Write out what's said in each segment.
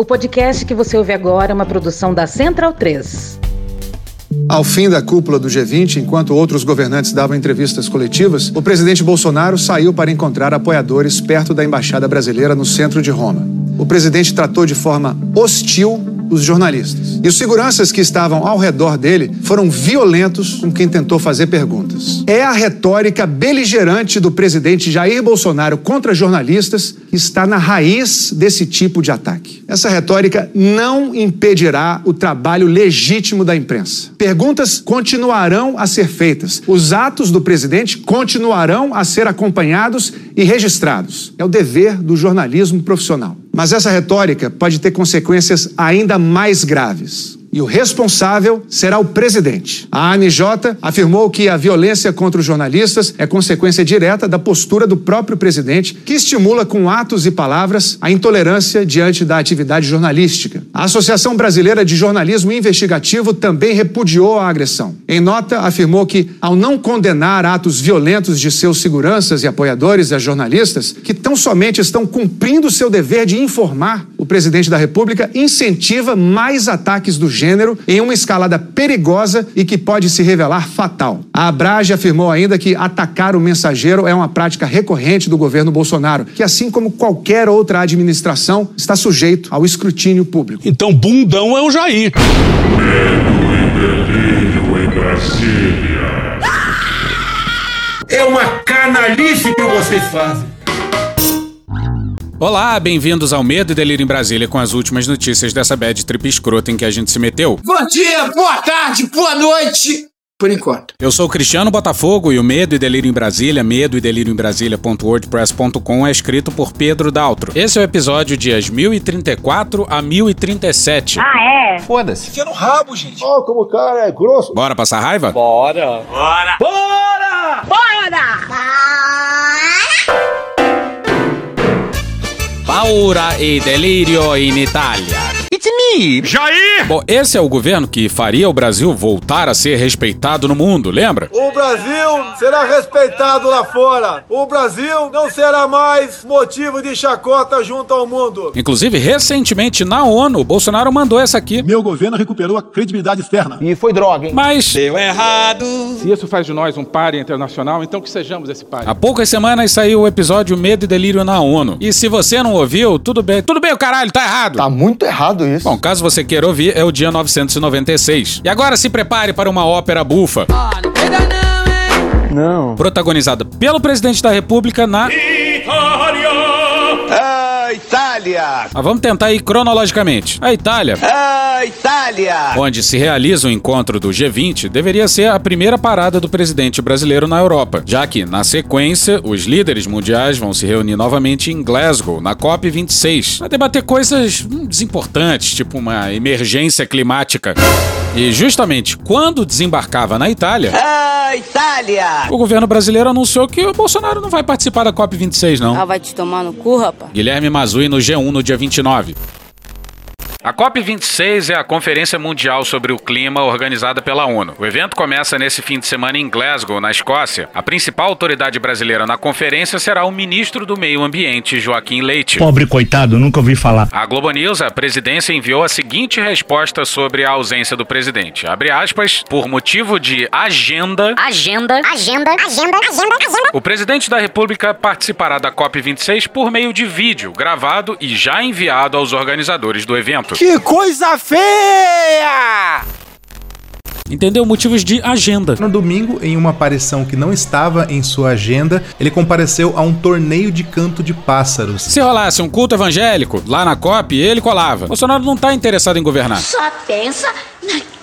O podcast que você ouve agora é uma produção da Central 3. Ao fim da cúpula do G20, enquanto outros governantes davam entrevistas coletivas, o presidente Bolsonaro saiu para encontrar apoiadores perto da embaixada brasileira no centro de Roma. O presidente tratou de forma hostil os jornalistas. E os seguranças que estavam ao redor dele foram violentos com quem tentou fazer perguntas. É a retórica beligerante do presidente Jair Bolsonaro contra jornalistas que está na raiz desse tipo de ataque. Essa retórica não impedirá o trabalho legítimo da imprensa. Perguntas continuarão a ser feitas. Os atos do presidente continuarão a ser acompanhados e registrados. É o dever do jornalismo profissional. Mas essa retórica pode ter consequências ainda mais graves e o responsável será o presidente. A ANJ afirmou que a violência contra os jornalistas é consequência direta da postura do próprio presidente, que estimula com atos e palavras a intolerância diante da atividade jornalística. A Associação Brasileira de Jornalismo Investigativo também repudiou a agressão. Em nota, afirmou que, ao não condenar atos violentos de seus seguranças e apoiadores a jornalistas, que tão somente estão cumprindo seu dever de informar, o presidente da República incentiva mais ataques do gênero em uma escalada perigosa e que pode se revelar fatal. A Abrage afirmou ainda que atacar o mensageiro é uma prática recorrente do governo Bolsonaro, que assim como qualquer outra administração, está sujeito ao escrutínio público. Então, bundão é o Jair. Medo e em Brasília. É uma canalice que vocês fazem. Olá, bem-vindos ao Medo e Delírio em Brasília com as últimas notícias dessa bad trip escrota em que a gente se meteu. Bom dia, boa tarde, boa noite. Por enquanto. Eu sou o Cristiano Botafogo e o Medo e Delírio em Brasília, medo e delírio em Brasília.wordpress.com é escrito por Pedro Daltro. Esse é o episódio dias 1034 a 1037. Ah, é? Foda-se. Enfia no rabo, gente. Ó, oh, como o cara é grosso. Bora passar raiva? Bora. Bora. Bora! Bora! Paura e delírio in Itália. It's me! Jair! Bom, esse é o governo que faria o Brasil voltar a ser respeitado no mundo, lembra? O Brasil será respeitado lá fora. O Brasil não será mais motivo de chacota junto ao mundo. Inclusive, recentemente na ONU, o Bolsonaro mandou essa aqui. Meu governo recuperou a credibilidade externa. E foi droga, hein? Mas, Deu errado. Se isso faz de nós um páreo internacional, então que sejamos esse páreo. há poucas semanas saiu o episódio Medo e Delírio na ONU. E se você não ouviu, tudo bem. Tudo bem, o caralho, tá errado. Tá muito errado isso. Bom, caso você queira ouvir, é o dia 996. E agora se prepare para uma ópera bufa. Não. Protagonizada pelo presidente da República na. Ah, Itália! Mas vamos tentar ir cronologicamente. A Itália, Ah, Itália! onde se realiza o encontro do G20, deveria ser a primeira parada do presidente brasileiro na Europa, já que, na sequência, os líderes mundiais vão se reunir novamente em Glasgow, na COP26, para debater coisas hum, desimportantes, tipo uma emergência climática. E justamente quando desembarcava na Itália, Ah, Itália! o governo brasileiro anunciou que o Bolsonaro não vai participar da COP26, não. Ah, vai te tomar no cu, rapaz. Guilherme Mazui no G1 no dia 29. A COP26 é a Conferência Mundial sobre o Clima organizada pela ONU. O evento começa nesse fim de semana em Glasgow, na Escócia. A principal autoridade brasileira na conferência será o ministro do Meio Ambiente, Joaquim Leite. Pobre coitado, nunca ouvi falar. A Globo News, a presidência enviou a seguinte resposta sobre a ausência do presidente. Abre aspas, por motivo de agenda, Agenda. Agenda. Agenda. Agenda. Agenda. o presidente da República participará da COP26 por meio de vídeo, gravado e já enviado aos organizadores do evento. Que coisa feia! Entendeu? Motivos de agenda. No domingo, em uma aparição que não estava em sua agenda, ele compareceu a um torneio de canto de pássaros. Se rolasse um culto evangélico lá na COP, ele colava. Bolsonaro não tá interessado em governar. Só pensa naquilo.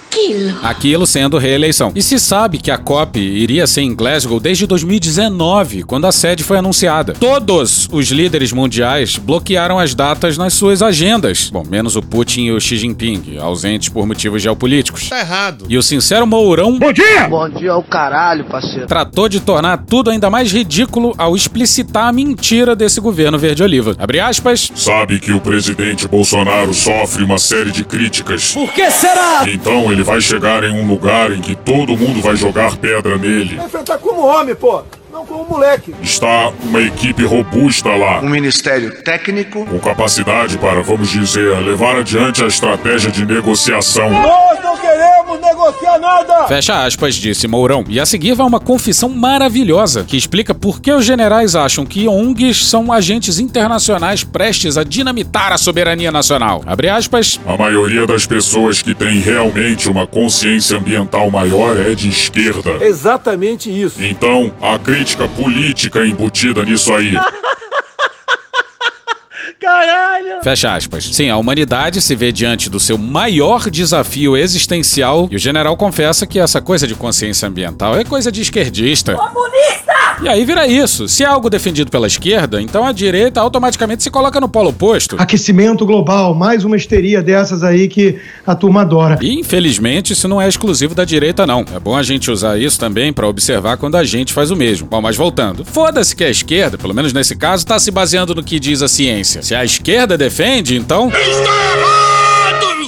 Aquilo sendo reeleição. E se sabe que a COP iria ser em Glasgow desde 2019, quando a sede foi anunciada. Todos os líderes mundiais bloquearam as datas nas suas agendas. Bom, menos o Putin e o Xi Jinping, ausentes por motivos geopolíticos. Tá errado. E o sincero Mourão Bom dia! Bom dia ao caralho, parceiro. tratou de tornar tudo ainda mais ridículo ao explicitar a mentira desse governo verde-oliva. Abre aspas. Sabe que o presidente Bolsonaro sofre uma série de críticas. Por que será? Então ele vai chegar em um lugar em que todo mundo vai jogar pedra nele. Vai enfrentar como homem, pô. Não como moleque. Está uma equipe robusta lá. Um ministério técnico. Com capacidade para, vamos dizer, levar adiante a estratégia de negociação. Nós não queremos negociar nada! Fecha aspas, disse Mourão. E a seguir vai uma confissão maravilhosa que explica por que os generais acham que ONGs são agentes internacionais prestes a dinamitar a soberania nacional. Abre aspas. A maioria das pessoas que tem realmente uma consciência ambiental maior é de esquerda. Exatamente isso. Então, a crítica política embutida nisso aí. Caralho! Fecha aspas. Sim, a humanidade se vê diante do seu maior desafio existencial e o general confessa que essa coisa de consciência ambiental é coisa de esquerdista. Comunista! E aí vira isso. Se é algo defendido pela esquerda, então a direita automaticamente se coloca no polo oposto. Aquecimento global, mais uma histeria dessas aí que a turma adora. E infelizmente isso não é exclusivo da direita, não. É bom a gente usar isso também para observar quando a gente faz o mesmo. Bom, mas voltando. Foda-se que a esquerda, pelo menos nesse caso, tá se baseando no que diz a ciência. Se a esquerda defende, então.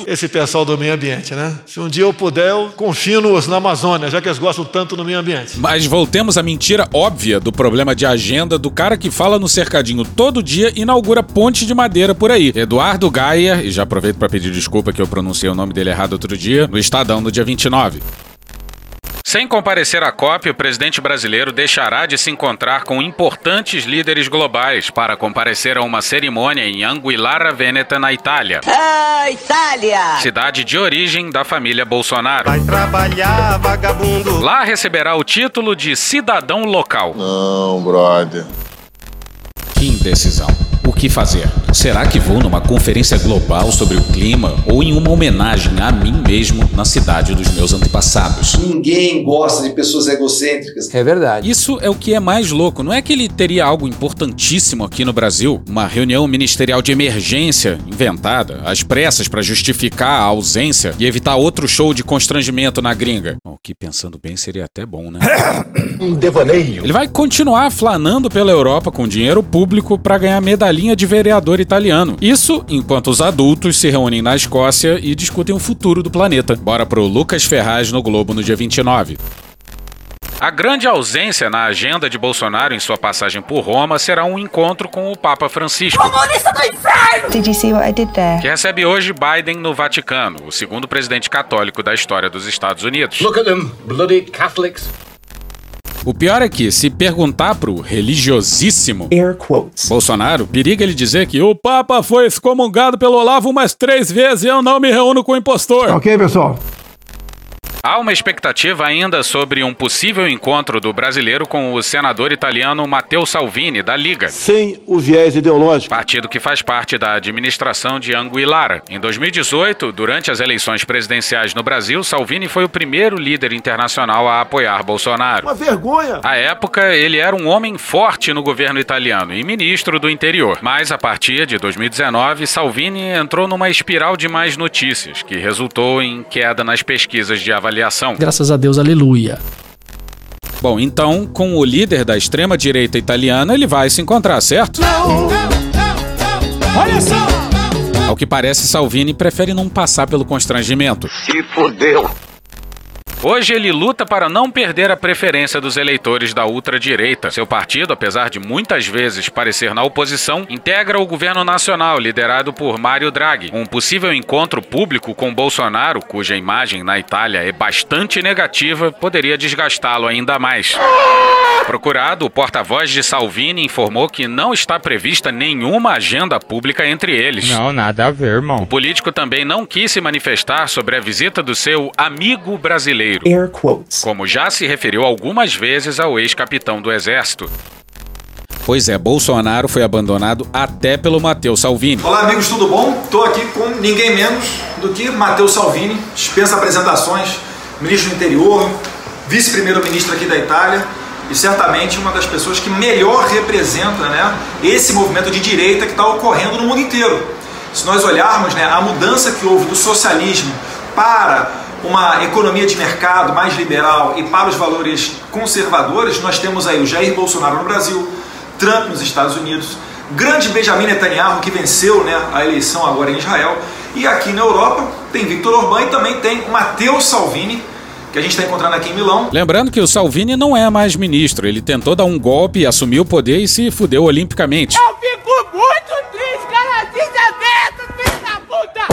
Esse pessoal do meio ambiente, né? Se um dia eu puder, eu confino-os na Amazônia, já que eles gostam tanto do meio ambiente. Mas voltemos à mentira óbvia do problema de agenda do cara que fala no cercadinho todo dia e inaugura ponte de madeira por aí. Eduardo Gaia, e já aproveito para pedir desculpa que eu pronunciei o nome dele errado outro dia, no Estadão no dia 29. Sem comparecer à COP, o presidente brasileiro deixará de se encontrar com importantes líderes globais para comparecer a uma cerimônia em Anguillara Veneta, na Itália. Ah, Itália! Cidade de origem da família Bolsonaro. Vai trabalhar, vagabundo. Lá receberá o título de cidadão local. Não, brother. Que indecisão. O que fazer? Será que vou numa conferência global sobre o clima ou em uma homenagem a mim mesmo na cidade dos meus antepassados? Ninguém gosta de pessoas egocêntricas. É verdade. Isso é o que é mais louco. Não é que ele teria algo importantíssimo aqui no Brasil? Uma reunião ministerial de emergência inventada, às pressas para justificar a ausência e evitar outro show de constrangimento na gringa. O que pensando bem seria até bom, né? Um devaneio. Ele vai continuar flanando pela Europa com dinheiro público para ganhar medalhinha de vereador italiano. Isso enquanto os adultos se reúnem na Escócia e discutem o futuro do planeta. Bora pro Lucas Ferraz no Globo no dia 29. A grande ausência na agenda de Bolsonaro em sua passagem por Roma será um encontro com o Papa Francisco. Comunista do inferno! Did you see what I did there? Que recebe hoje Biden no Vaticano, o segundo presidente católico da história dos Estados Unidos. Look at them, bloody Catholics. O pior é que, se perguntar pro religiosíssimo Air quotes. Bolsonaro, periga ele dizer que o Papa foi excomungado pelo Olavo umas três vezes e eu não me reúno com o impostor. Ok, pessoal? Há uma expectativa ainda sobre um possível encontro do brasileiro com o senador italiano Matteo Salvini, da Liga. Sem o viés ideológico. Partido que faz parte da administração de Anguillara. Em 2018, durante as eleições presidenciais no Brasil, Salvini foi o primeiro líder internacional a apoiar Bolsonaro. Uma vergonha. À época, ele era um homem forte no governo italiano e ministro do interior. Mas a partir de 2019, Salvini entrou numa espiral de mais notícias, que resultou em queda nas pesquisas de avaliação. Graças a Deus, aleluia. Bom, então, com o líder da extrema-direita italiana, ele vai se encontrar, certo? Olha só! Ao que parece, Salvini prefere não passar pelo constrangimento. Se fodeu. Hoje ele luta para não perder a preferência dos eleitores da ultradireita. Seu partido, apesar de muitas vezes parecer na oposição, integra o governo nacional liderado por Mário Draghi. Um possível encontro público com Bolsonaro, cuja imagem na Itália é bastante negativa, poderia desgastá-lo ainda mais. Procurado, o porta-voz de Salvini informou que não está prevista nenhuma agenda pública entre eles. Não, nada a ver, irmão. O político também não quis se manifestar sobre a visita do seu amigo brasileiro. Quotes. Como já se referiu algumas vezes ao ex-capitão do Exército. Pois é, Bolsonaro foi abandonado até pelo Matteo Salvini. Olá, amigos, tudo bom? Estou aqui com ninguém menos do que Matteo Salvini, dispensa apresentações, ministro do interior, vice-primeiro-ministro aqui da Itália e certamente uma das pessoas que melhor representa né, esse movimento de direita que está ocorrendo no mundo inteiro. Se nós olharmos né, a mudança que houve do socialismo para uma economia de mercado mais liberal e para os valores conservadores, nós temos aí o Jair Bolsonaro no Brasil, Trump nos Estados Unidos, grande Benjamin Netanyahu que venceu né, a eleição agora em Israel, e aqui na Europa tem Viktor Orbán e também tem Matteo Salvini, que a gente está encontrando aqui em Milão. Lembrando que o Salvini não é mais ministro. Ele tentou dar um golpe, assumir o poder e se fudeu olimpicamente. Eu fico muito triste, cara, desaberto, filho da puta!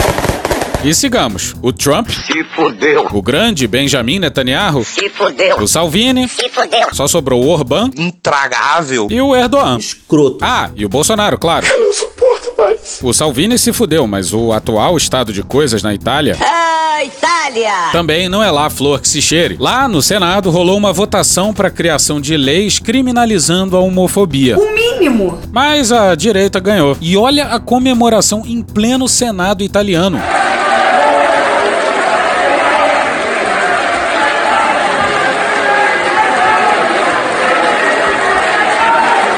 E sigamos. O Trump. Se fudeu. O grande Benjamin Netanyahu. Se fudeu. O Salvini. Se fudeu. Só sobrou o Orbán. Intragável. E o Erdogan. Escroto. Ah, e o Bolsonaro, claro. Eu não suporto mais. O Salvini se fudeu, mas o atual estado de coisas na Itália. Ah, Itália! Também não é lá a flor que se cheire. Lá no Senado rolou uma votação para a criação de leis criminalizando a homofobia. O mínimo! Mas a direita ganhou. E olha a comemoração em pleno Senado italiano.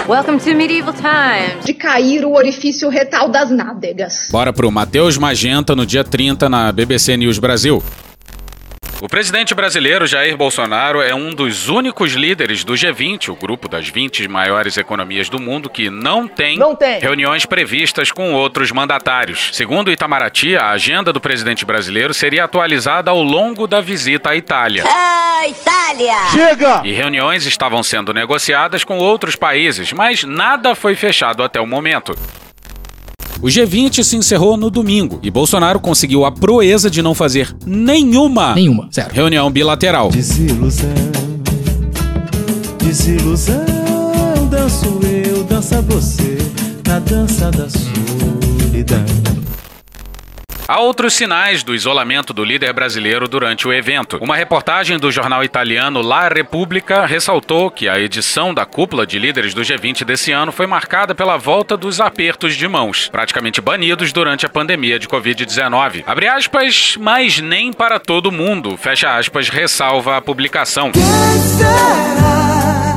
Welcome to medieval times. De cair o orifício retal das nádegas. Bora pro Matheus Magenta no dia 30 na BBC News Brasil. O presidente brasileiro Jair Bolsonaro é um dos únicos líderes do G20, o grupo das 20 maiores economias do mundo, que não tem, não tem. reuniões previstas com outros mandatários. Segundo o Itamaraty, a agenda do presidente brasileiro seria atualizada ao longo da visita à Itália. Ah, Itália! Chega! E reuniões estavam sendo negociadas com outros países, mas nada foi fechado até o momento. O G20 se encerrou no domingo e Bolsonaro conseguiu a proeza de não fazer nenhuma, nenhuma, zero. reunião bilateral. Desilusão, desilusão, danço eu, dança você, na dança da solidão. Há outros sinais do isolamento do líder brasileiro durante o evento. Uma reportagem do jornal italiano La Repubblica ressaltou que a edição da cúpula de líderes do G20 desse ano foi marcada pela volta dos apertos de mãos, praticamente banidos durante a pandemia de Covid-19. Abre aspas, mas nem para todo mundo, fecha aspas, ressalva a publicação.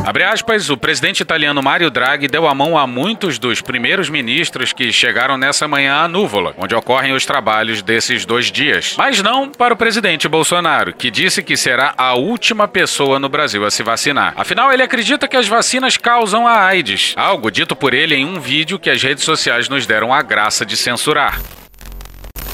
Abre aspas, o presidente italiano Mario Draghi deu a mão a muitos dos primeiros ministros que chegaram nessa manhã à Núvola, onde ocorrem os trabalhos desses dois dias. Mas não para o presidente Bolsonaro, que disse que será a última pessoa no Brasil a se vacinar. Afinal, ele acredita que as vacinas causam a AIDS, algo dito por ele em um vídeo que as redes sociais nos deram a graça de censurar.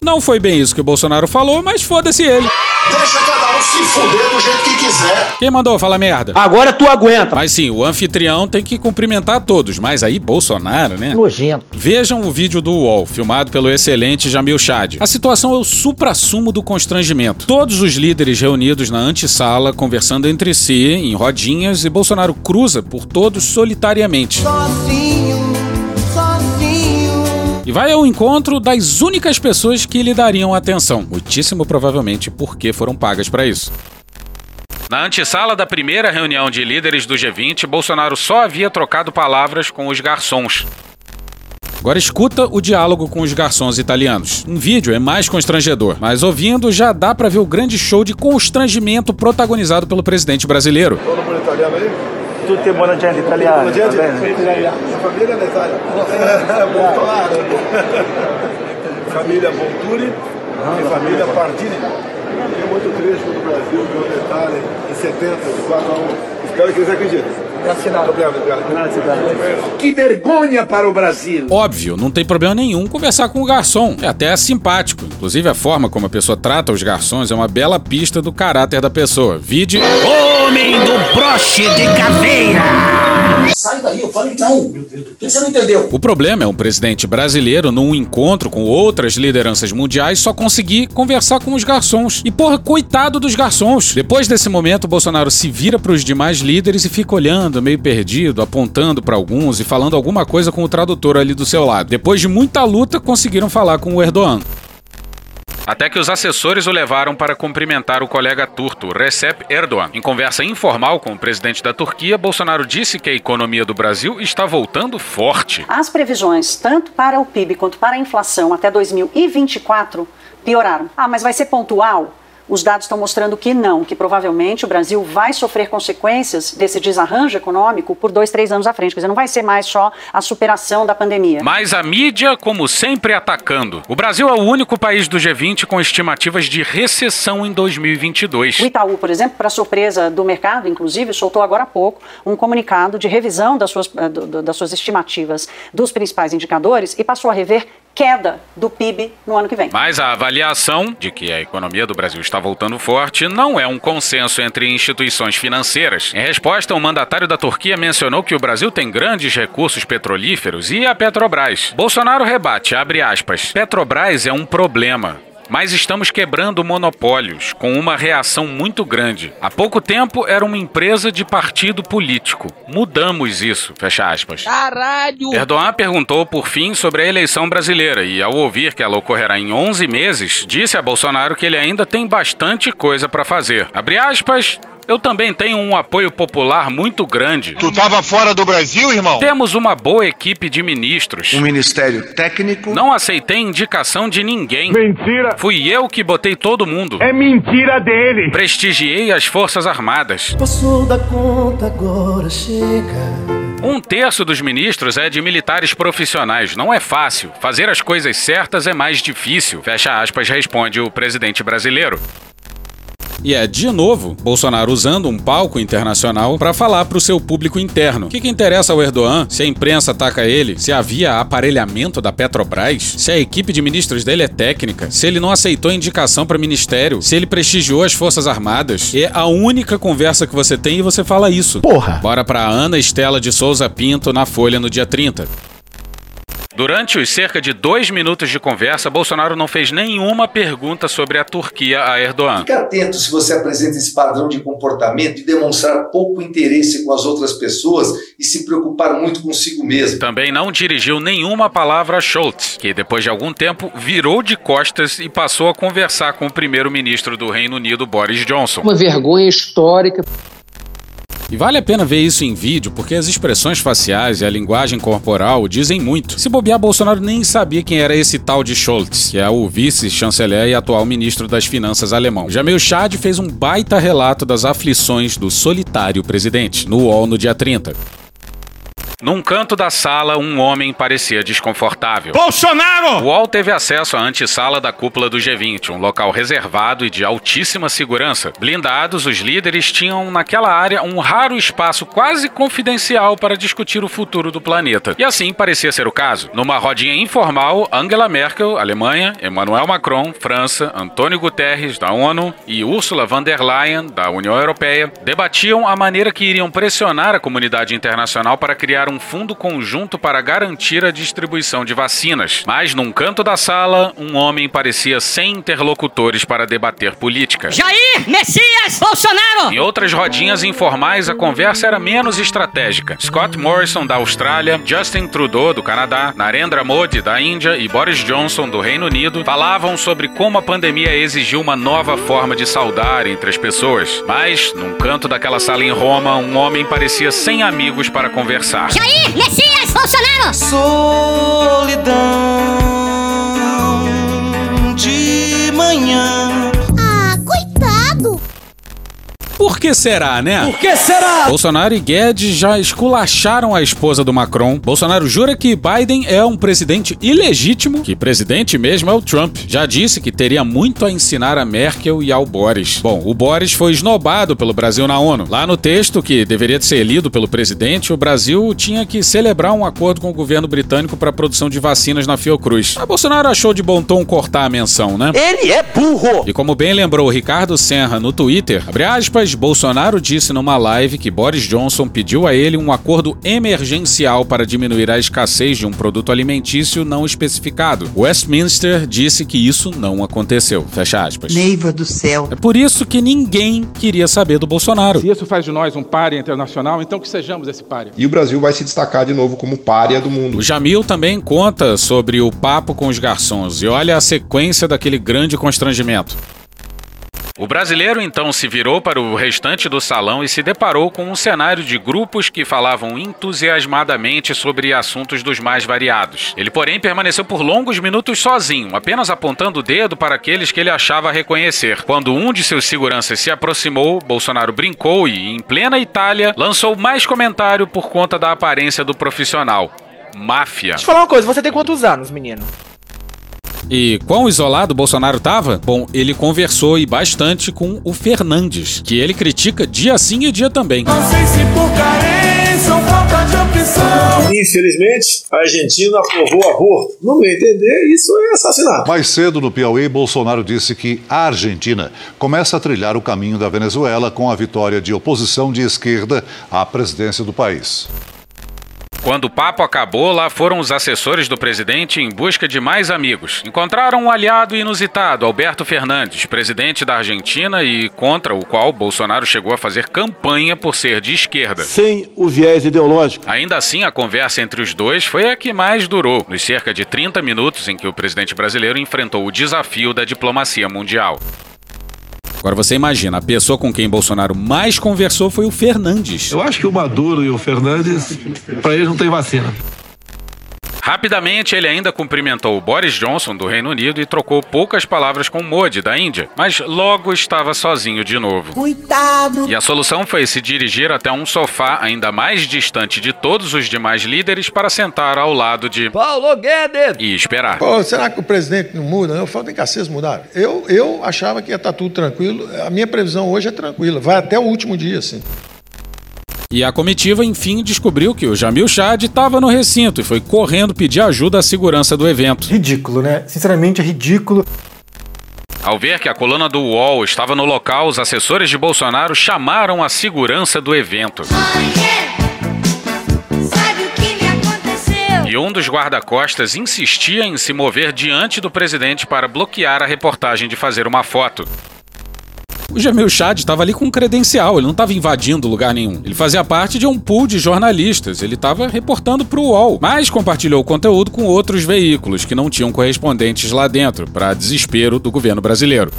Não foi bem isso que o Bolsonaro falou, mas foda-se ele. Deixa cada um se fuder do jeito que quiser. Quem mandou falar merda? Agora tu aguenta. Mas sim, o anfitrião tem que cumprimentar todos, mas aí Bolsonaro, né? Nojento. Vejam o vídeo do UOL, filmado pelo excelente Jamil Chad. A situação é o supra-sumo do constrangimento. Todos os líderes reunidos na antessala, conversando entre si, em rodinhas, e Bolsonaro cruza por todos solitariamente. Sozinho, sozinho. E vai ao encontro das únicas pessoas que lhe dariam atenção, muitíssimo provavelmente porque foram pagas para isso. Na antessala da primeira reunião de líderes do G20, Bolsonaro só havia trocado palavras com os garçons. Agora escuta o diálogo com os garçons italianos. Em vídeo é mais constrangedor, mas ouvindo já dá para ver o grande show de constrangimento protagonizado pelo presidente brasileiro. Todo mundo italiano aí? Tutti buona gente italiana. Buona gente? va bene? Sua família é na Itália? Bolsonaro. Família Monturi e família Pardini. Fiquei muito triste quando o Brasil a Itália em 70, de 4 a 1. Espero que eles acreditem. Obrigado, obrigado. Que vergonha para o Brasil. Óbvio, não tem problema nenhum conversar com o garçom. É até simpático. Inclusive, a forma como a pessoa trata os garçons é uma bela pista do caráter da pessoa. Vide. Homem do broche de caveira. Sai daí, eu você não entendeu? O problema é um presidente brasileiro, num encontro com outras lideranças mundiais, só conseguir conversar com os garçons. E porra, coitado dos garçons. Depois desse momento, Bolsonaro se vira para os demais líderes e fica olhando, meio perdido, apontando para alguns e falando alguma coisa com o tradutor ali do seu lado. Depois de muita luta, conseguiram falar com o Erdogan. Até que os assessores o levaram para cumprimentar o colega turco, Recep Erdogan. Em conversa informal com o presidente da Turquia, Bolsonaro disse que a economia do Brasil está voltando forte. As previsões, tanto para o PIB quanto para a inflação até 2024, pioraram. Ah, mas vai ser pontual? Os dados estão mostrando que não, que provavelmente o Brasil vai sofrer consequências desse desarranjo econômico por dois, três anos à frente. Quer dizer, não vai ser mais só a superação da pandemia. Mas a mídia, como sempre, atacando. O Brasil é o único país do G20 com estimativas de recessão em 2022. O Itaú, por exemplo, para surpresa do mercado, inclusive, soltou agora há pouco um comunicado de revisão das suas, das suas estimativas dos principais indicadores e passou a rever queda do PIB no ano que vem. Mas a avaliação de que a economia do Brasil está voltando forte não é um consenso entre instituições financeiras. Em resposta, o mandatário da Turquia mencionou que o Brasil tem grandes recursos petrolíferos e a Petrobras. Bolsonaro rebate, abre aspas, Petrobras é um problema. Mas estamos quebrando monopólios, com uma reação muito grande. Há pouco tempo era uma empresa de partido político. Mudamos isso, fecha aspas. Caralho! Erdogan perguntou por fim sobre a eleição brasileira e, ao ouvir que ela ocorrerá em 11 meses, disse a Bolsonaro que ele ainda tem bastante coisa para fazer. Abre aspas. Eu também tenho um apoio popular muito grande. Tu tava fora do Brasil, irmão? Temos uma boa equipe de ministros. Um ministério técnico. Não aceitei indicação de ninguém. Mentira. Fui eu que botei todo mundo. É mentira dele. Prestigiei as Forças Armadas. Passou da conta, agora chega. Um terço dos ministros é de militares profissionais. Não é fácil. Fazer as coisas certas é mais difícil. Fecha aspas, responde o presidente brasileiro. E é, de novo, Bolsonaro usando um palco internacional para falar para o seu público interno. O que, que interessa ao Erdogan? Se a imprensa ataca ele? Se havia aparelhamento da Petrobras? Se a equipe de ministros dele é técnica? Se ele não aceitou indicação para ministério? Se ele prestigiou as Forças Armadas? É a única conversa que você tem e você fala isso. Porra! Bora para Ana Estela de Souza Pinto na Folha no dia 30. Durante os cerca de dois minutos de conversa, Bolsonaro não fez nenhuma pergunta sobre a Turquia a Erdogan. Fique atento se você apresenta esse padrão de comportamento de demonstrar pouco interesse com as outras pessoas e se preocupar muito consigo mesmo. Também não dirigiu nenhuma palavra a Schultz, que depois de algum tempo virou de costas e passou a conversar com o primeiro-ministro do Reino Unido, Boris Johnson. Uma vergonha histórica. E vale a pena ver isso em vídeo, porque as expressões faciais e a linguagem corporal dizem muito. Se bobear, Bolsonaro nem sabia quem era esse tal de Scholz, que é o vice-chanceler e atual ministro das Finanças alemão. Jamil Chad fez um baita relato das aflições do solitário presidente, no UOL no dia 30. Num canto da sala, um homem parecia desconfortável. Bolsonaro! O UOL teve acesso à antessala da cúpula do G20, um local reservado e de altíssima segurança. Blindados, os líderes tinham naquela área um raro espaço quase confidencial para discutir o futuro do planeta. E assim parecia ser o caso. Numa rodinha informal, Angela Merkel, Alemanha, Emmanuel Macron, França, Antônio Guterres, da ONU, e Ursula von der Leyen, da União Europeia, debatiam a maneira que iriam pressionar a comunidade internacional para criar um fundo conjunto para garantir a distribuição de vacinas. Mas num canto da sala, um homem parecia sem interlocutores para debater política. Jair Messias Bolsonaro! Em outras rodinhas informais, a conversa era menos estratégica. Scott Morrison, da Austrália, Justin Trudeau, do Canadá, Narendra Modi, da Índia e Boris Johnson, do Reino Unido, falavam sobre como a pandemia exigiu uma nova forma de saudar entre as pessoas. Mas, num canto daquela sala em Roma, um homem parecia sem amigos para conversar. Jair Messias Bolsonaro! Solidão de manhã. Por que será, né? Por que será? Bolsonaro e Guedes já esculacharam a esposa do Macron. Bolsonaro jura que Biden é um presidente ilegítimo, que presidente mesmo é o Trump. Já disse que teria muito a ensinar a Merkel e ao Boris. Bom, o Boris foi esnobado pelo Brasil na ONU. Lá no texto, que deveria ser lido pelo presidente, o Brasil tinha que celebrar um acordo com o governo britânico para a produção de vacinas na Fiocruz. Mas Bolsonaro achou de bom tom cortar a menção, né? Ele é burro! E como bem lembrou o Ricardo Senra no Twitter, abre aspas, Bolsonaro disse numa live que Boris Johnson pediu a ele um acordo emergencial para diminuir a escassez de um produto alimentício não especificado. Westminster disse que isso não aconteceu. Fecha aspas. Neiva do céu. É por isso que ninguém queria saber do Bolsonaro. Se isso faz de nós um párea internacional, então que sejamos esse párea. E o Brasil vai se destacar de novo como párea do mundo. O Jamil também conta sobre o papo com os garçons e olha a sequência daquele grande constrangimento. O brasileiro então se virou para o restante do salão e se deparou com um cenário de grupos que falavam entusiasmadamente sobre assuntos dos mais variados. Ele, porém, permaneceu por longos minutos sozinho, apenas apontando o dedo para aqueles que ele achava reconhecer. Quando um de seus seguranças se aproximou, Bolsonaro brincou e, em plena Itália, lançou mais comentário por conta da aparência do profissional. Máfia. Deixa eu falar uma coisa, você tem quantos anos, menino? E quão isolado Bolsonaro tava? Bom, ele conversou e bastante com o Fernandes, que ele critica dia sim e dia também. Não sei se por carência ou falta de opção. Infelizmente, a Argentina aprovou aborto. No meu entender, isso é assassinato. Mais cedo no Piauí, Bolsonaro disse que a Argentina começa a trilhar o caminho da Venezuela com a vitória de oposição de esquerda à presidência do país. Quando o papo acabou, lá foram os assessores do presidente em busca de mais amigos. Encontraram um aliado inusitado, Alberto Fernandes, presidente da Argentina e contra o qual Bolsonaro chegou a fazer campanha por ser de esquerda. Sem o viés ideológico. Ainda assim, a conversa entre os dois foi a que mais durou, nos cerca de 30 minutos em que o presidente brasileiro enfrentou o desafio da diplomacia mundial. Agora você imagina, a pessoa com quem Bolsonaro mais conversou foi o Fernandes. Eu acho que o Maduro e o Fernandes, para eles não tem vacina. Rapidamente, ele ainda cumprimentou o Boris Johnson do Reino Unido e trocou poucas palavras com Modi da Índia, mas logo estava sozinho de novo. Cuidado! E a solução foi se dirigir até um sofá ainda mais distante de todos os demais líderes para sentar ao lado de Paulo Guedes e esperar. Pô, será que o presidente não muda? Eu falo, vem cá, vocês mudaram. Eu, eu achava que ia estar tudo tranquilo. A minha previsão hoje é tranquila. Vai até o último dia, assim. E a comitiva, enfim, descobriu que o Jamil Chad estava no recinto e foi correndo pedir ajuda à segurança do evento. Ridículo, né? Sinceramente, é ridículo. Ao ver que a coluna do UOL estava no local, os assessores de Bolsonaro chamaram a segurança do evento. E um dos guarda-costas insistia em se mover diante do presidente para bloquear a reportagem de fazer uma foto. O Jamil Chad estava ali com credencial, ele não estava invadindo lugar nenhum. Ele fazia parte de um pool de jornalistas, ele estava reportando para o UOL, mas compartilhou o conteúdo com outros veículos que não tinham correspondentes lá dentro, para desespero do governo brasileiro.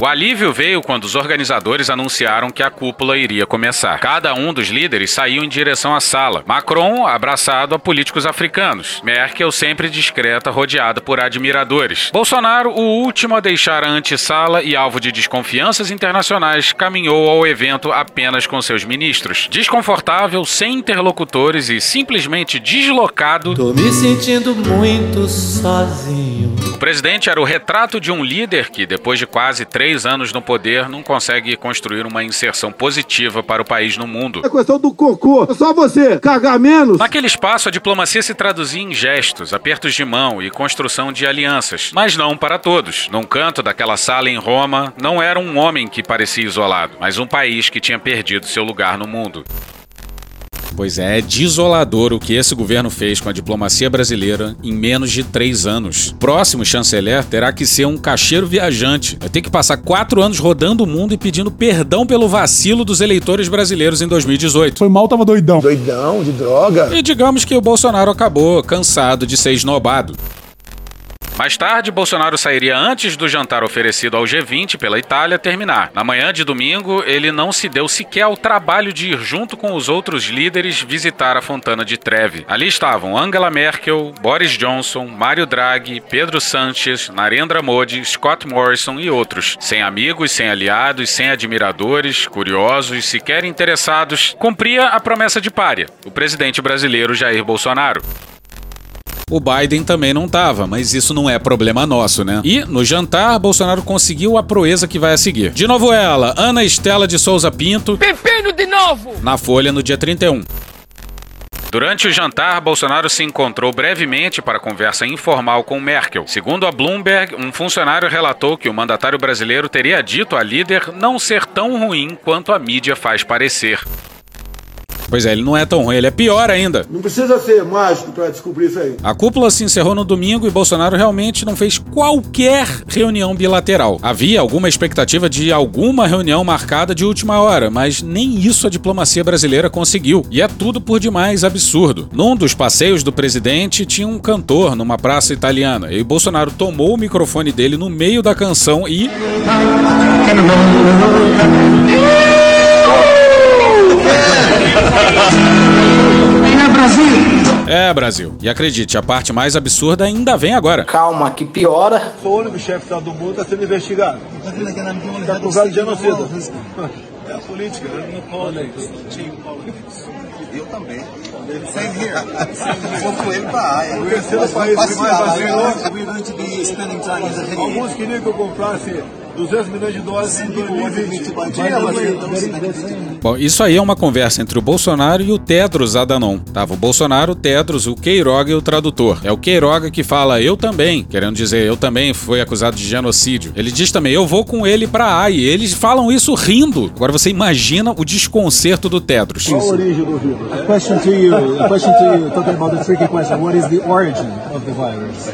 O alívio veio quando os organizadores anunciaram que a cúpula iria começar. Cada um dos líderes saiu em direção à sala. Macron abraçado a políticos africanos. Merkel sempre discreta, rodeada por admiradores. Bolsonaro, o último a deixar a antessala e alvo de desconfianças internacionais, caminhou ao evento apenas com seus ministros. Desconfortável, sem interlocutores e simplesmente deslocado. Tô me sentindo muito sozinho. O presidente era o retrato de um líder que, depois de quase três anos no poder, não consegue construir uma inserção positiva para o país no mundo. É questão do cocô. É só você cagar menos. Naquele espaço, a diplomacia se traduzia em gestos, apertos de mão e construção de alianças. Mas não para todos. Num canto daquela sala em Roma, não era um homem que parecia isolado, mas um país que tinha perdido seu lugar no mundo. Pois é, é desolador o que esse governo fez com a diplomacia brasileira em menos de três anos. O próximo chanceler terá que ser um cacheiro viajante. Vai ter que passar quatro anos rodando o mundo e pedindo perdão pelo vacilo dos eleitores brasileiros em 2018. Foi mal, tava doidão. Doidão, de droga. E digamos que o Bolsonaro acabou cansado de ser esnobado. Mais tarde, Bolsonaro sairia antes do jantar oferecido ao G20 pela Itália terminar. Na manhã de domingo, ele não se deu sequer ao trabalho de ir junto com os outros líderes visitar a Fontana de Trevi. Ali estavam Angela Merkel, Boris Johnson, Mário Draghi, Pedro Sanches, Narendra Modi, Scott Morrison e outros. Sem amigos, sem aliados, sem admiradores, curiosos, sequer interessados, cumpria a promessa de párea, o presidente brasileiro Jair Bolsonaro. O Biden também não estava, mas isso não é problema nosso, né? E, no jantar, Bolsonaro conseguiu a proeza que vai a seguir. De novo ela, Ana Estela de Souza Pinto. Pepino de novo! Na Folha no dia 31. Durante o jantar, Bolsonaro se encontrou brevemente para conversa informal com Merkel. Segundo a Bloomberg, um funcionário relatou que o mandatário brasileiro teria dito à líder não ser tão ruim quanto a mídia faz parecer. Pois é, ele não é tão ruim, ele é pior ainda. Não precisa ser mágico para descobrir isso aí. A cúpula se encerrou no domingo e Bolsonaro realmente não fez qualquer reunião bilateral. Havia alguma expectativa de alguma reunião marcada de última hora, mas nem isso a diplomacia brasileira conseguiu. E é tudo por demais absurdo. Num dos passeios do presidente tinha um cantor numa praça italiana e Bolsonaro tomou o microfone dele no meio da canção e. É Brasil! É, Brasil. E acredite, a parte mais absurda ainda vem agora. Calma, que piora. O único chefe do mundo está sendo investigado. Está acusado de genocida. É a política, né? Eu também. Same here. Vou com ele para a área. O terceiro país que mais vacinou. We're going to be spending time in the Alguns queriam que eu comprasse 200 milhões de doses em 2020. Tinha vacina. Bom, isso aí é uma conversa entre o Bolsonaro e o Tedros Adhanom. Tava o Bolsonaro, o Tedros, o Queiroga e o tradutor. É o Queiroga que fala eu também, querendo dizer eu também fui acusado de genocídio. Ele diz também eu vou com ele pra AI. Eles falam isso rindo. Agora você imagina o desconcerto do Tedros. Qual a origem do vírus? A question to you, a question to you, talking about the tricky question, what is the origin of the virus?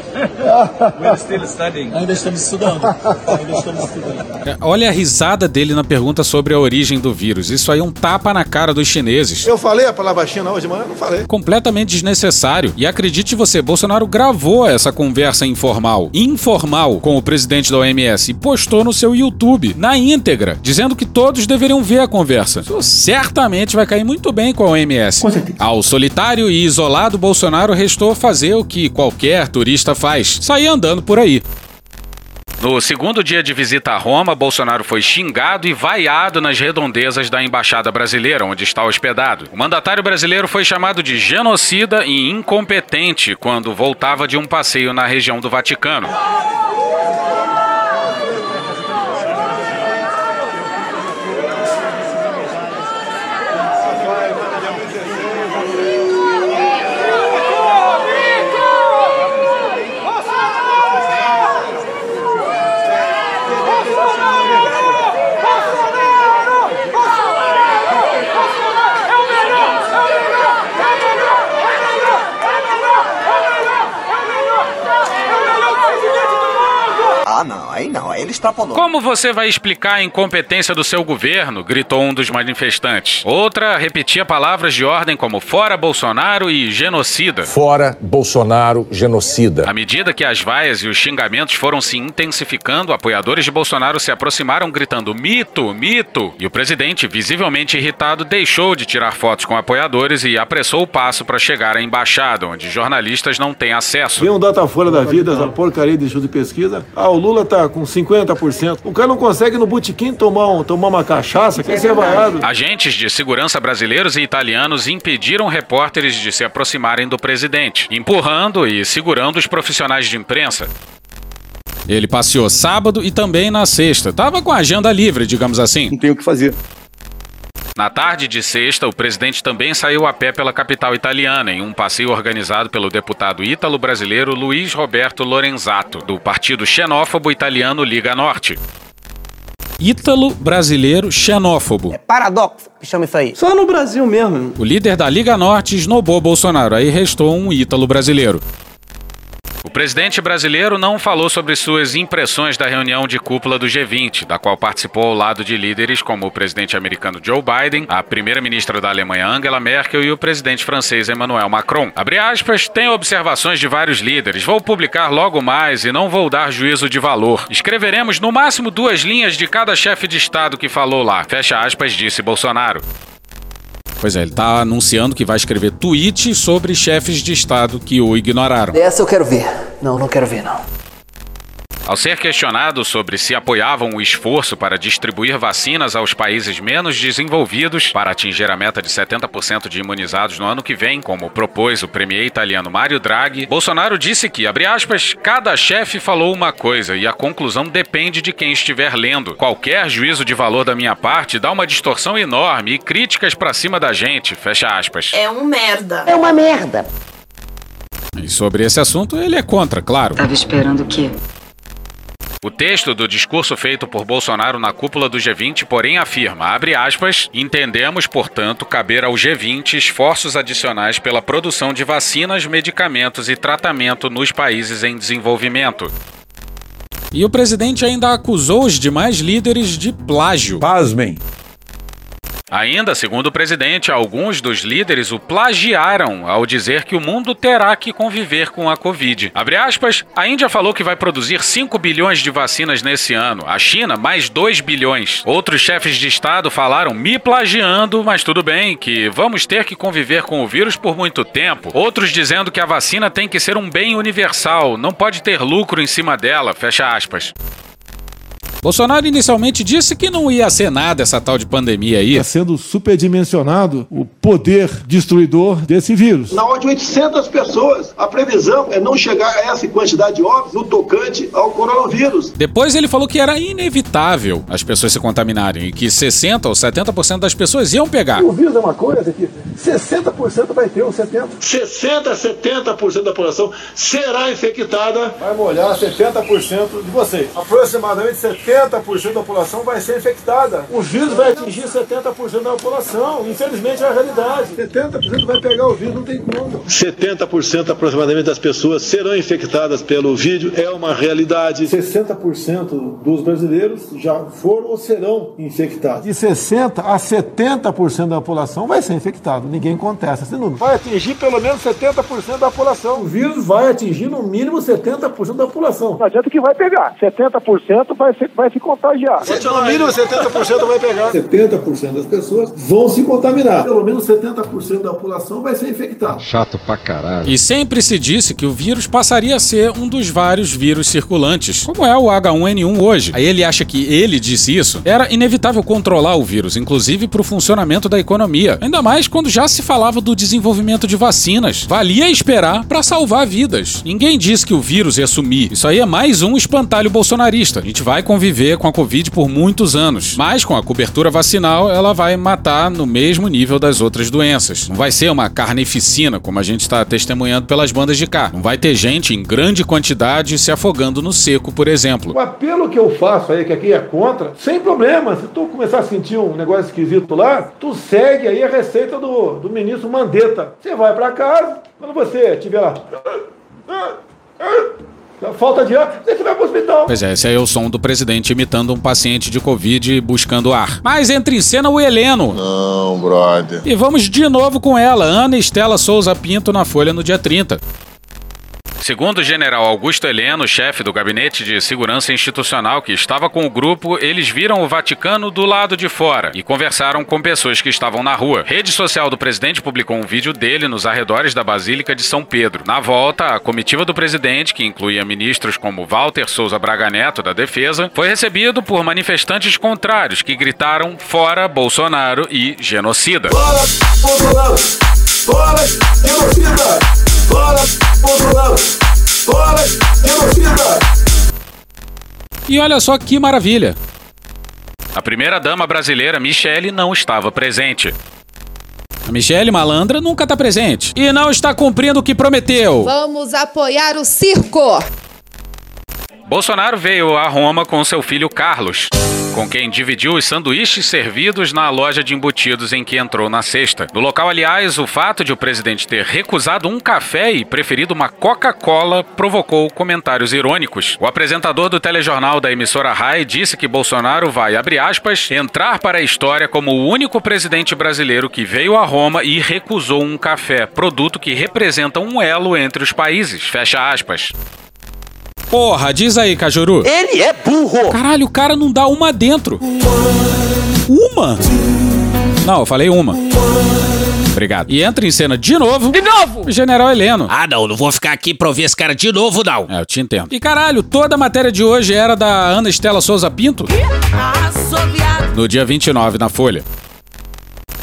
We're still studying. Ainda estamos estudando. Ainda estamos estudando. É, Olha a risada dele na pergunta sobre a origem do vírus. Isso aí é um tapa na cara dos chineses. Eu falei a palavra China hoje de manhã? Não falei. Completamente desnecessário. E acredite você, Bolsonaro gravou essa conversa informal, informal, com o presidente da OMS e postou no seu YouTube, na íntegra, dizendo que todos deveriam ver a conversa. Isso certamente vai cair muito bem com a OMS. Ao solitário e isolado Bolsonaro restou fazer o que qualquer turista faz: sair andando por aí. No segundo dia de visita a Roma, Bolsonaro foi xingado e vaiado nas redondezas da embaixada brasileira, onde está hospedado. O mandatário brasileiro foi chamado de genocida e incompetente quando voltava de um passeio na região do Vaticano. Ah, não, aí não, aí ele extrapolou. Como você vai explicar a incompetência do seu governo? gritou um dos manifestantes. Outra repetia palavras de ordem como fora Bolsonaro e genocida. Fora Bolsonaro, genocida. À medida que as vaias e os xingamentos foram se intensificando, apoiadores de Bolsonaro se aproximaram gritando mito, mito. E o presidente, visivelmente irritado, deixou de tirar fotos com apoiadores e apressou o passo para chegar à embaixada, onde jornalistas não têm acesso. Vem um Datafolha da vida, essa porcaria de estudo de pesquisa. Ah, o Lula tá com 50%. O cara não consegue no botequim tomar, um, tomar uma cachaça, quer ser vaiado. Agentes de segurança brasileiros e italianos impediram repórteres de se aproximarem do presidente, empurrando e segurando os profissionais de imprensa. Ele passeou sábado e também na sexta. Tava com a agenda livre, digamos assim. Não tem o que fazer. Na tarde de sexta, o presidente também saiu a pé pela capital italiana, em um passeio organizado pelo deputado ítalo-brasileiro Luiz Roberto Lorenzato, do partido xenófobo italiano Liga Norte. Ítalo-brasileiro xenófobo. Paradoxo, chama isso aí. Só no Brasil mesmo. O líder da Liga Norte esnobou Bolsonaro, aí restou um ítalo-brasileiro. O presidente brasileiro não falou sobre suas impressões da reunião de cúpula do G20, da qual participou ao lado de líderes como o presidente americano Joe Biden, a primeira-ministra da Alemanha Angela Merkel e o presidente francês Emmanuel Macron. Abre aspas, tenho observações de vários líderes, vou publicar logo mais e não vou dar juízo de valor. Escreveremos no máximo duas linhas de cada chefe de Estado que falou lá. Fecha aspas, disse Bolsonaro. Pois é, ele tá anunciando que vai escrever tweets sobre chefes de Estado que o ignoraram. Essa eu quero ver. Não, não quero ver, não. Ao ser questionado sobre se apoiavam o esforço para distribuir vacinas aos países menos desenvolvidos para atingir a meta de 70% de imunizados no ano que vem, como propôs o premier italiano Mario Draghi, Bolsonaro disse que, abre aspas, cada chefe falou uma coisa e a conclusão depende de quem estiver lendo. Qualquer juízo de valor da minha parte dá uma distorção enorme e críticas pra cima da gente, fecha aspas. É um merda. É uma merda. E sobre esse assunto, ele é contra, claro. Tava esperando o quê? O texto do discurso feito por Bolsonaro na cúpula do G20, porém, afirma, abre aspas, entendemos, portanto, caber ao G20 esforços adicionais pela produção de vacinas, medicamentos e tratamento nos países em desenvolvimento. E o presidente ainda acusou os demais líderes de plágio. Pasmem. Ainda, segundo o presidente, alguns dos líderes o plagiaram ao dizer que o mundo terá que conviver com a Covid. Abre aspas, a Índia falou que vai produzir 5 bilhões de vacinas nesse ano, a China mais 2 bilhões. Outros chefes de Estado falaram me plagiando, mas tudo bem, que vamos ter que conviver com o vírus por muito tempo. Outros dizendo que a vacina tem que ser um bem universal, não pode ter lucro em cima dela, fecha aspas. Bolsonaro inicialmente disse que não ia ser nada essa tal de pandemia aí. Está sendo superdimensionado o poder destruidor desse vírus. Na ordem de 800 pessoas, a previsão é não chegar a essa quantidade de óbitos no tocante ao coronavírus. Depois ele falou que era inevitável as pessoas se contaminarem e que 60 ou 70% das pessoas iam pegar. O vírus é uma coisa que 60% vai ter, ou 70%. 60% a 70% da população será infectada. Vai molhar 70% de vocês. Aproximadamente 70% da população vai ser infectada. O vírus vai atingir 70% da população. Infelizmente é a realidade. 70% vai pegar o vírus, não tem como. 70% aproximadamente das pessoas serão infectadas pelo vírus, é uma realidade. 60% dos brasileiros já foram ou serão infectados. De 60% a 70% da população vai ser infectado. Ninguém contesta esse número. Vai atingir pelo menos 70% da população. O vírus vai atingir no mínimo 70% da população. Não adianta que vai pegar. 70% vai se, vai se contagiar. No mínimo 70% vai pegar. 70% das pessoas vão se contaminar. Pelo menos 70% da população vai ser infectada. Chato pra caralho. E sempre se disse que o vírus passaria a ser um dos vários vírus circulantes, como é o H1N1 hoje. Aí ele acha que ele disse isso. Era inevitável controlar o vírus, inclusive para o funcionamento da economia. Ainda mais quando já se falava do desenvolvimento de vacinas. Valia esperar para salvar vidas. Ninguém disse que o vírus ia sumir. Isso aí é mais um espantalho bolsonarista. A gente vai conviver com a Covid por muitos anos, mas com a cobertura vacinal ela vai matar no mesmo nível das outras doenças. Não vai ser uma carnificina como a gente está testemunhando pelas bandas de cá. Não vai ter gente em grande quantidade se afogando no seco, por exemplo. O apelo que eu faço aí, que aqui é contra, sem problema. Se tu começar a sentir um negócio esquisito lá, tu segue aí a receita do, do ministro Mandetta. Você vai para casa, quando você estiver lá. Falta de ar, você vai pro hospital. Pois é, esse aí é o som do presidente imitando um paciente de Covid buscando ar. Mas entra em cena o Heleno. Não, brother. E vamos de novo com ela, Ana Estela Souza Pinto, na Folha no dia 30. Segundo o general Augusto Heleno, chefe do Gabinete de Segurança Institucional que estava com o grupo, eles viram o Vaticano do lado de fora e conversaram com pessoas que estavam na rua. Rede social do presidente publicou um vídeo dele nos arredores da Basílica de São Pedro. Na volta, a comitiva do presidente, que incluía ministros como Walter Souza Braga Neto, da Defesa, foi recebido por manifestantes contrários que gritaram fora Bolsonaro e genocida. Fora Bolsonaro! Fora genocida! Genocida! E olha só que maravilha! A primeira-dama brasileira, Michele, não estava presente. A Michele Malandra nunca está presente e não está cumprindo o que prometeu. Vamos apoiar o circo! Bolsonaro veio a Roma com seu filho Carlos, com quem dividiu os sanduíches servidos na loja de embutidos em que entrou na sexta. No local, aliás, o fato de o presidente ter recusado um café e preferido uma Coca-Cola provocou comentários irônicos. O apresentador do telejornal da emissora Rai disse que Bolsonaro vai, abre aspas, entrar para a história como o único presidente brasileiro que veio a Roma e recusou um café, produto que representa um elo entre os países. Fecha aspas. Porra, diz aí, Cajuru. Ele é burro! Caralho, o cara não dá uma dentro. Uma? Não, eu falei uma. Obrigado. E entra em cena de novo. De novo! O General Heleno. Ah, não, não vou ficar aqui pra ouvir esse cara de novo, não. É, eu te entendo. E caralho, toda a matéria de hoje era da Ana Estela Souza Pinto? No dia 29, na Folha.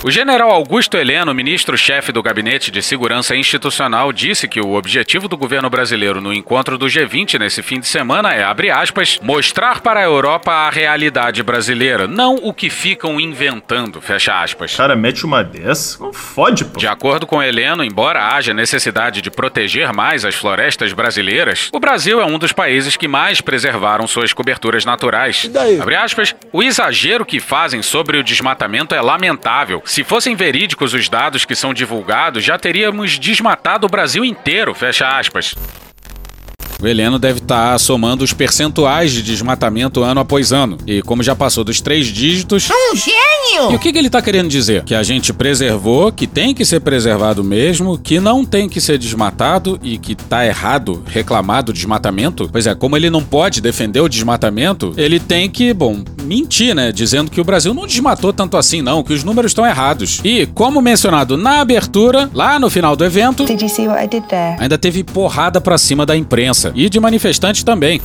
O general Augusto Heleno, ministro-chefe do Gabinete de Segurança Institucional, disse que o objetivo do governo brasileiro no encontro do G20 nesse fim de semana é, abre aspas, mostrar para a Europa a realidade brasileira, não o que ficam inventando, fecha aspas. Cara, mete uma dessa, não fode, pô. De acordo com Heleno, embora haja necessidade de proteger mais as florestas brasileiras, o Brasil é um dos países que mais preservaram suas coberturas naturais. Abre aspas, o exagero que fazem sobre o desmatamento é lamentável. Se fossem verídicos os dados que são divulgados, já teríamos desmatado o Brasil inteiro, fecha aspas. O Heleno deve estar somando os percentuais de desmatamento ano após ano. E como já passou dos três dígitos. Um gênio! E o que, que ele está querendo dizer? Que a gente preservou, que tem que ser preservado mesmo, que não tem que ser desmatado e que tá errado reclamar do desmatamento? Pois é, como ele não pode defender o desmatamento, ele tem que, bom, mentir, né? Dizendo que o Brasil não desmatou tanto assim, não, que os números estão errados. E, como mencionado na abertura, lá no final do evento. Did you see what I did there? Ainda teve porrada pra cima da e de manifestantes também.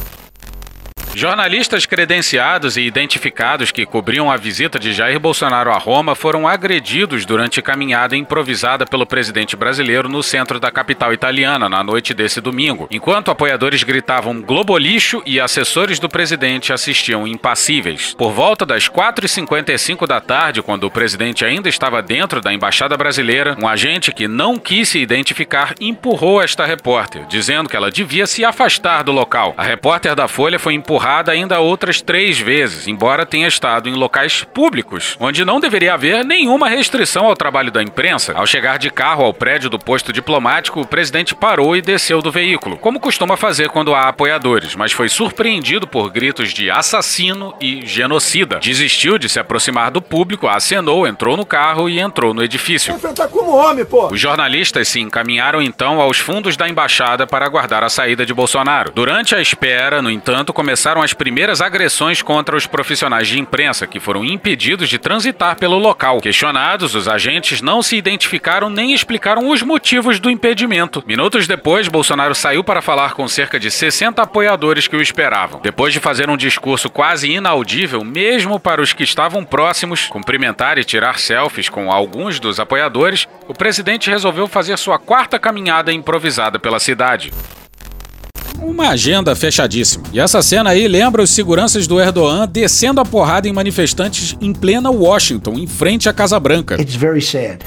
Jornalistas credenciados e identificados que cobriam a visita de Jair Bolsonaro a Roma foram agredidos durante caminhada improvisada pelo presidente brasileiro no centro da capital italiana na noite desse domingo, enquanto apoiadores gritavam globolixo e assessores do presidente assistiam impassíveis. Por volta das 4h55 da tarde, quando o presidente ainda estava dentro da embaixada brasileira, um agente que não quis se identificar empurrou esta repórter, dizendo que ela devia se afastar do local. A repórter da Folha foi empurrada ainda outras três vezes, embora tenha estado em locais públicos, onde não deveria haver nenhuma restrição ao trabalho da imprensa. Ao chegar de carro ao prédio do posto diplomático, o presidente parou e desceu do veículo, como costuma fazer quando há apoiadores, mas foi surpreendido por gritos de assassino e genocida. Desistiu de se aproximar do público, acenou, entrou no carro e entrou no edifício. Homem! Os jornalistas se encaminharam então aos fundos da embaixada para aguardar a saída de Bolsonaro. Durante a espera, no entanto, começaram as primeiras agressões contra os profissionais de imprensa, que foram impedidos de transitar pelo local. Questionados, os agentes não se identificaram nem explicaram os motivos do impedimento. Minutos depois, Bolsonaro saiu para falar com cerca de 60 apoiadores que o esperavam. Depois de fazer um discurso quase inaudível, mesmo para os que estavam próximos, cumprimentar e tirar selfies com alguns dos apoiadores, o presidente resolveu fazer sua quarta caminhada improvisada pela cidade. Uma agenda fechadíssima. E essa cena aí lembra os seguranças do Erdogan descendo a porrada em manifestantes em plena Washington, em frente à Casa Branca. It's very sad.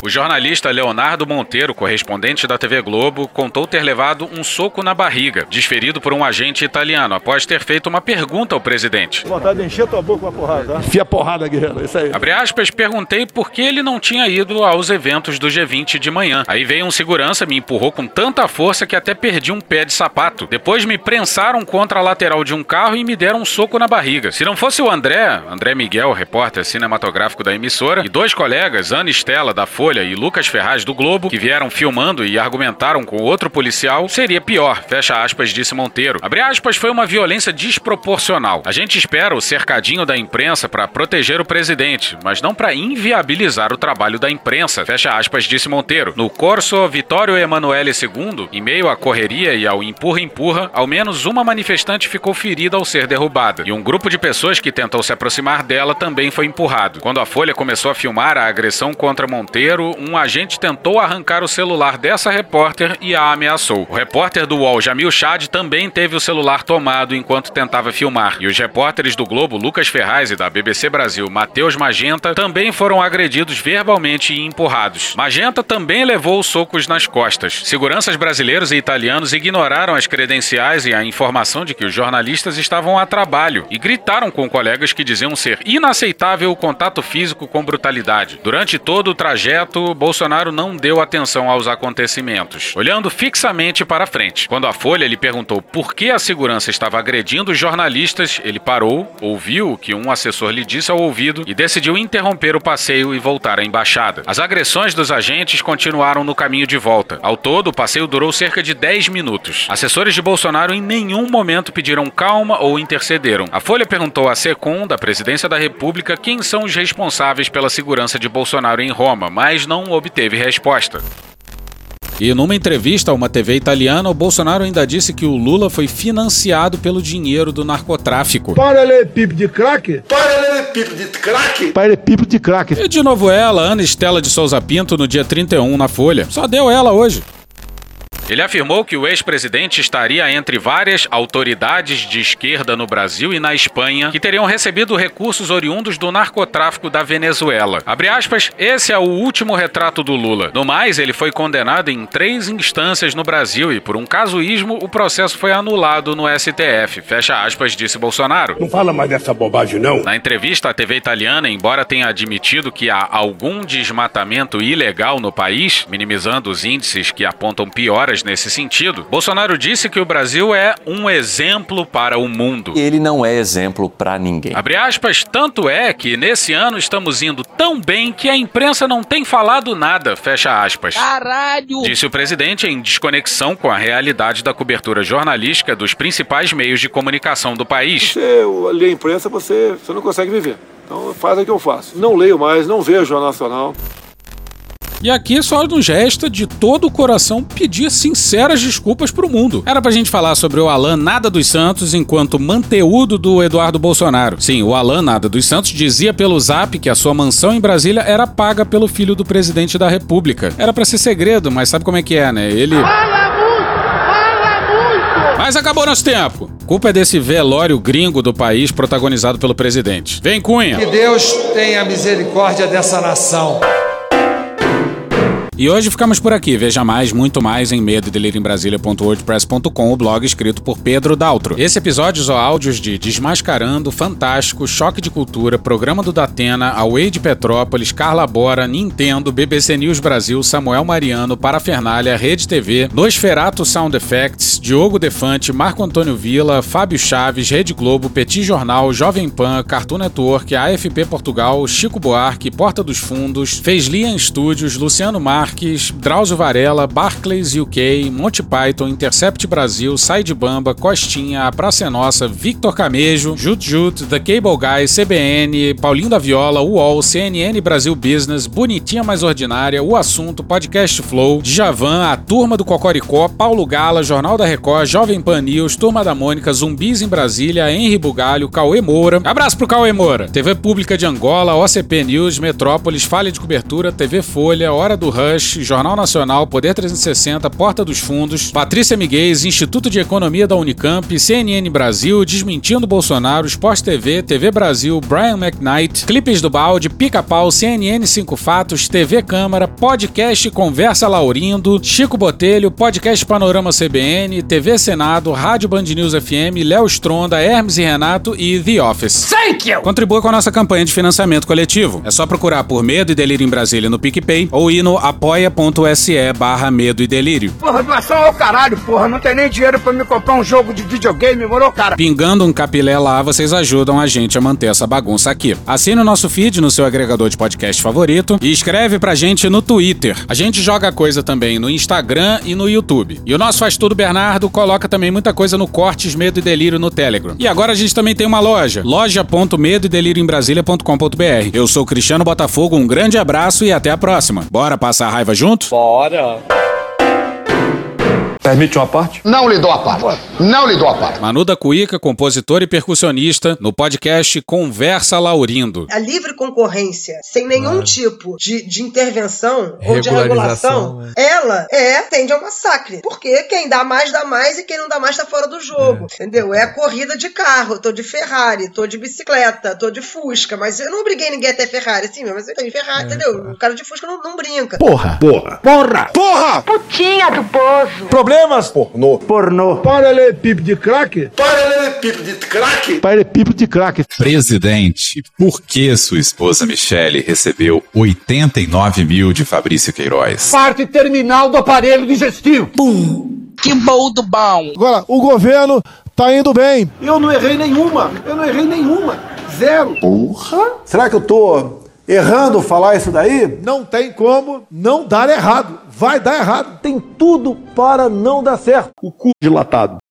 O jornalista Leonardo Monteiro, correspondente da TV Globo, contou ter levado um soco na barriga, desferido por um agente italiano, após ter feito uma pergunta ao presidente. Vontade de encher tua boca com a porrada, tá? Enfia porrada, guerreiro. Isso aí. Abre aspas, perguntei por que ele não tinha ido aos eventos do G20 de manhã. Aí veio um segurança, me empurrou com tanta força que até perdi um pé de sapato. Depois me prensaram contra a lateral de um carro e me deram um soco na barriga. Se não fosse o André, André Miguel, repórter cinematográfico da emissora, e dois colegas, Ana Estela, da Folha, e Lucas Ferraz do Globo, que vieram filmando e argumentaram com outro policial, seria pior, fecha aspas, disse Monteiro. Abre aspas, foi uma violência desproporcional. A gente espera o cercadinho da imprensa para proteger o presidente, mas não para inviabilizar o trabalho da imprensa, fecha aspas, disse Monteiro. No Corso Vittorio Emanuele II, em meio à correria e ao empurra-empurra, ao menos uma manifestante ficou ferida ao ser derrubada, e um grupo de pessoas que tentou se aproximar dela também foi empurrado. Quando a Folha começou a filmar a agressão contra Monteiro, um agente tentou arrancar o celular dessa repórter e a ameaçou. O repórter do UOL, Jamil Chad, também teve o celular tomado enquanto tentava filmar. E os repórteres do Globo, Lucas Ferraz, e da BBC Brasil, Matheus Magenta, também foram agredidos verbalmente e empurrados. Magenta também levou socos nas costas. Seguranças brasileiros e italianos ignoraram as credenciais e a informação de que os jornalistas estavam a trabalho e gritaram com colegas que diziam ser inaceitável o contato físico com brutalidade. Durante todo o trajeto, Bolsonaro não deu atenção aos acontecimentos, olhando fixamente para frente. Quando a Folha lhe perguntou por que a segurança estava agredindo os jornalistas, ele parou, ouviu o que um assessor lhe disse ao ouvido e decidiu interromper o passeio e voltar à embaixada. As agressões dos agentes continuaram no caminho de volta. Ao todo, o passeio durou cerca de 10 minutos. Assessores de Bolsonaro em nenhum momento pediram calma ou intercederam. A Folha perguntou à SECOM, da Presidência da República, quem são os responsáveis pela segurança de Bolsonaro em Roma, mas não obteve resposta. E numa entrevista a uma TV italiana, o Bolsonaro ainda disse que o Lula foi financiado pelo dinheiro do narcotráfico. Paralelepípedo de crack? Paralelepípedo de crack? Paralelepípedo de crack. E de novo ela, Ana Estela de Souza Pinto, no dia 31 na Folha. Só deu ela hoje. Ele afirmou que o ex-presidente estaria entre várias autoridades de esquerda no Brasil e na Espanha que teriam recebido recursos oriundos do narcotráfico da Venezuela. Abre aspas, esse é o último retrato do Lula. No mais, ele foi condenado em três instâncias no Brasil e, por um casuísmo, o processo foi anulado no STF. Fecha aspas, disse Bolsonaro. Não fala mais dessa bobagem, não. Na entrevista à TV italiana, embora tenha admitido que há algum desmatamento ilegal no país, minimizando os índices que apontam pioras nesse sentido, Bolsonaro disse que o Brasil é um exemplo para o mundo. Ele não é exemplo para ninguém. Abre aspas, tanto é que nesse ano estamos indo tão bem que a imprensa não tem falado nada, fecha aspas. Caralho! Disse o presidente em desconexão com a realidade da cobertura jornalística dos principais meios de comunicação do país. Você lê a imprensa, você, você não consegue viver. Então faz o que eu faço. Não leio mais, não vejo a Nacional. E aqui só nos resta de todo o coração pedir sinceras desculpas pro mundo. Era pra gente falar sobre o Alan Nada dos Santos enquanto manteúdo do Eduardo Bolsonaro. Sim, o Alan Nada dos Santos dizia pelo zap que a sua mansão em Brasília era paga pelo filho do presidente da República. Era pra ser segredo, mas sabe como é que é, né? Ele. Mas acabou nosso tempo. Culpa é desse velório gringo do país protagonizado pelo presidente. Vem, Cunha! Que Deus tenha misericórdia dessa nação. E hoje ficamos por aqui. Veja mais, muito mais em medo o blog escrito por Pedro Daltro. Esse episódio usou áudios de Desmascarando, Fantástico, Choque de Cultura, Programa do Datena, Away de Petrópolis, Carla Bora, Nintendo, BBC News Brasil, Samuel Mariano, Parafernália, Rede TV, Nosferato Sound Effects, Diogo Defante, Marco Antônio Vila, Fábio Chaves, Rede Globo, Petit Jornal, Jovem Pan, Cartoon Network, AFP Portugal, Chico Buarque, Porta dos Fundos, Fez Lian Studios, Luciano Mar Marques, Drauzio Varela, Barclays UK, Monty Python, Intercept Brasil, Side Bamba, Costinha, A Praça é Nossa, Victor Camejo, Jut Jut, The Cable Guy, CBN, Paulinho da Viola, UOL, CNN Brasil Business, Bonitinha Mais Ordinária, O Assunto, Podcast Flow, Djavan, A Turma do Cocoricó, Paulo Gala, Jornal da Record, Jovem Pan News, Turma da Mônica, Zumbis em Brasília, Henry Bugalho, Cauê Moura. Abraço pro Cauê Moura. TV Pública de Angola, OCP News, Metrópolis, Falha de Cobertura, TV Folha, Hora do Rush, Jornal Nacional, Poder 360, Porta dos Fundos, Patrícia Miguel, Instituto de Economia da Unicamp, CNN Brasil, Desmentindo Bolsonaro, Sport TV, TV Brasil, Brian McKnight, Clipes do Balde, Pica-Pau, CNN 5 Fatos, TV Câmara, Podcast Conversa Laurindo, Chico Botelho, Podcast Panorama CBN, TV Senado, Rádio Band News FM, Léo Stronda, Hermes e Renato e The Office. Thank you! Contribua com a nossa campanha de financiamento coletivo. É só procurar por Medo e Delírio em Brasília no PicPay ou ir no apoia.se barra medo e delírio. Porra, doação ao caralho, porra. Não tem nem dinheiro pra me comprar um jogo de videogame, morou, cara? Pingando um capilé lá, vocês ajudam a gente a manter essa bagunça aqui. Assine o nosso feed no seu agregador de podcast favorito e escreve pra gente no Twitter. A gente joga coisa também no Instagram e no YouTube. E o nosso Faz Tudo Bernardo coloca também muita coisa no Cortes Medo e Delírio no Telegram. E agora a gente também tem uma loja, loja.medoedelirioembrasilha.com.br. Eu sou Cristiano Botafogo, um grande abraço e até a próxima. Bora passar raiva junto? Bora! Permite uma parte? Não lhe dou a parte. Não lhe dou a parte. Manu da Cuíca, compositor e percussionista, no podcast Conversa Laurindo. A livre concorrência, sem nenhum tipo de, de intervenção ou de regulação, ela é tende ao massacre. Porque quem dá mais, dá mais e quem não dá mais tá fora do jogo. Entendeu? É a corrida de carro. Tô de Ferrari, tô de bicicleta, tô de Fusca. Mas eu não obriguei ninguém a ter Ferrari, sim, mas eu tenho Ferrari, entendeu? O cara de Fusca não, não brinca. Porra! Porra! Porra! Porra! Putinha do poço! Problemas? Pornô. Pornô. Paralelepípedo de crack? Paralelepípedo de crack? Paralelepípedo de crack. Presidente, por que sua esposa Michele recebeu 89 mil de Fabrício Queiroz? Parte terminal do aparelho digestivo. Pum. Que bom do bom. Agora, o governo tá indo bem. Eu não errei nenhuma. Eu não errei nenhuma. Zero. Porra. Será que eu tô errando falar isso daí? Não tem como não dar errado. Vai dar errado. Tem tudo para não dar certo. O cu dilatado.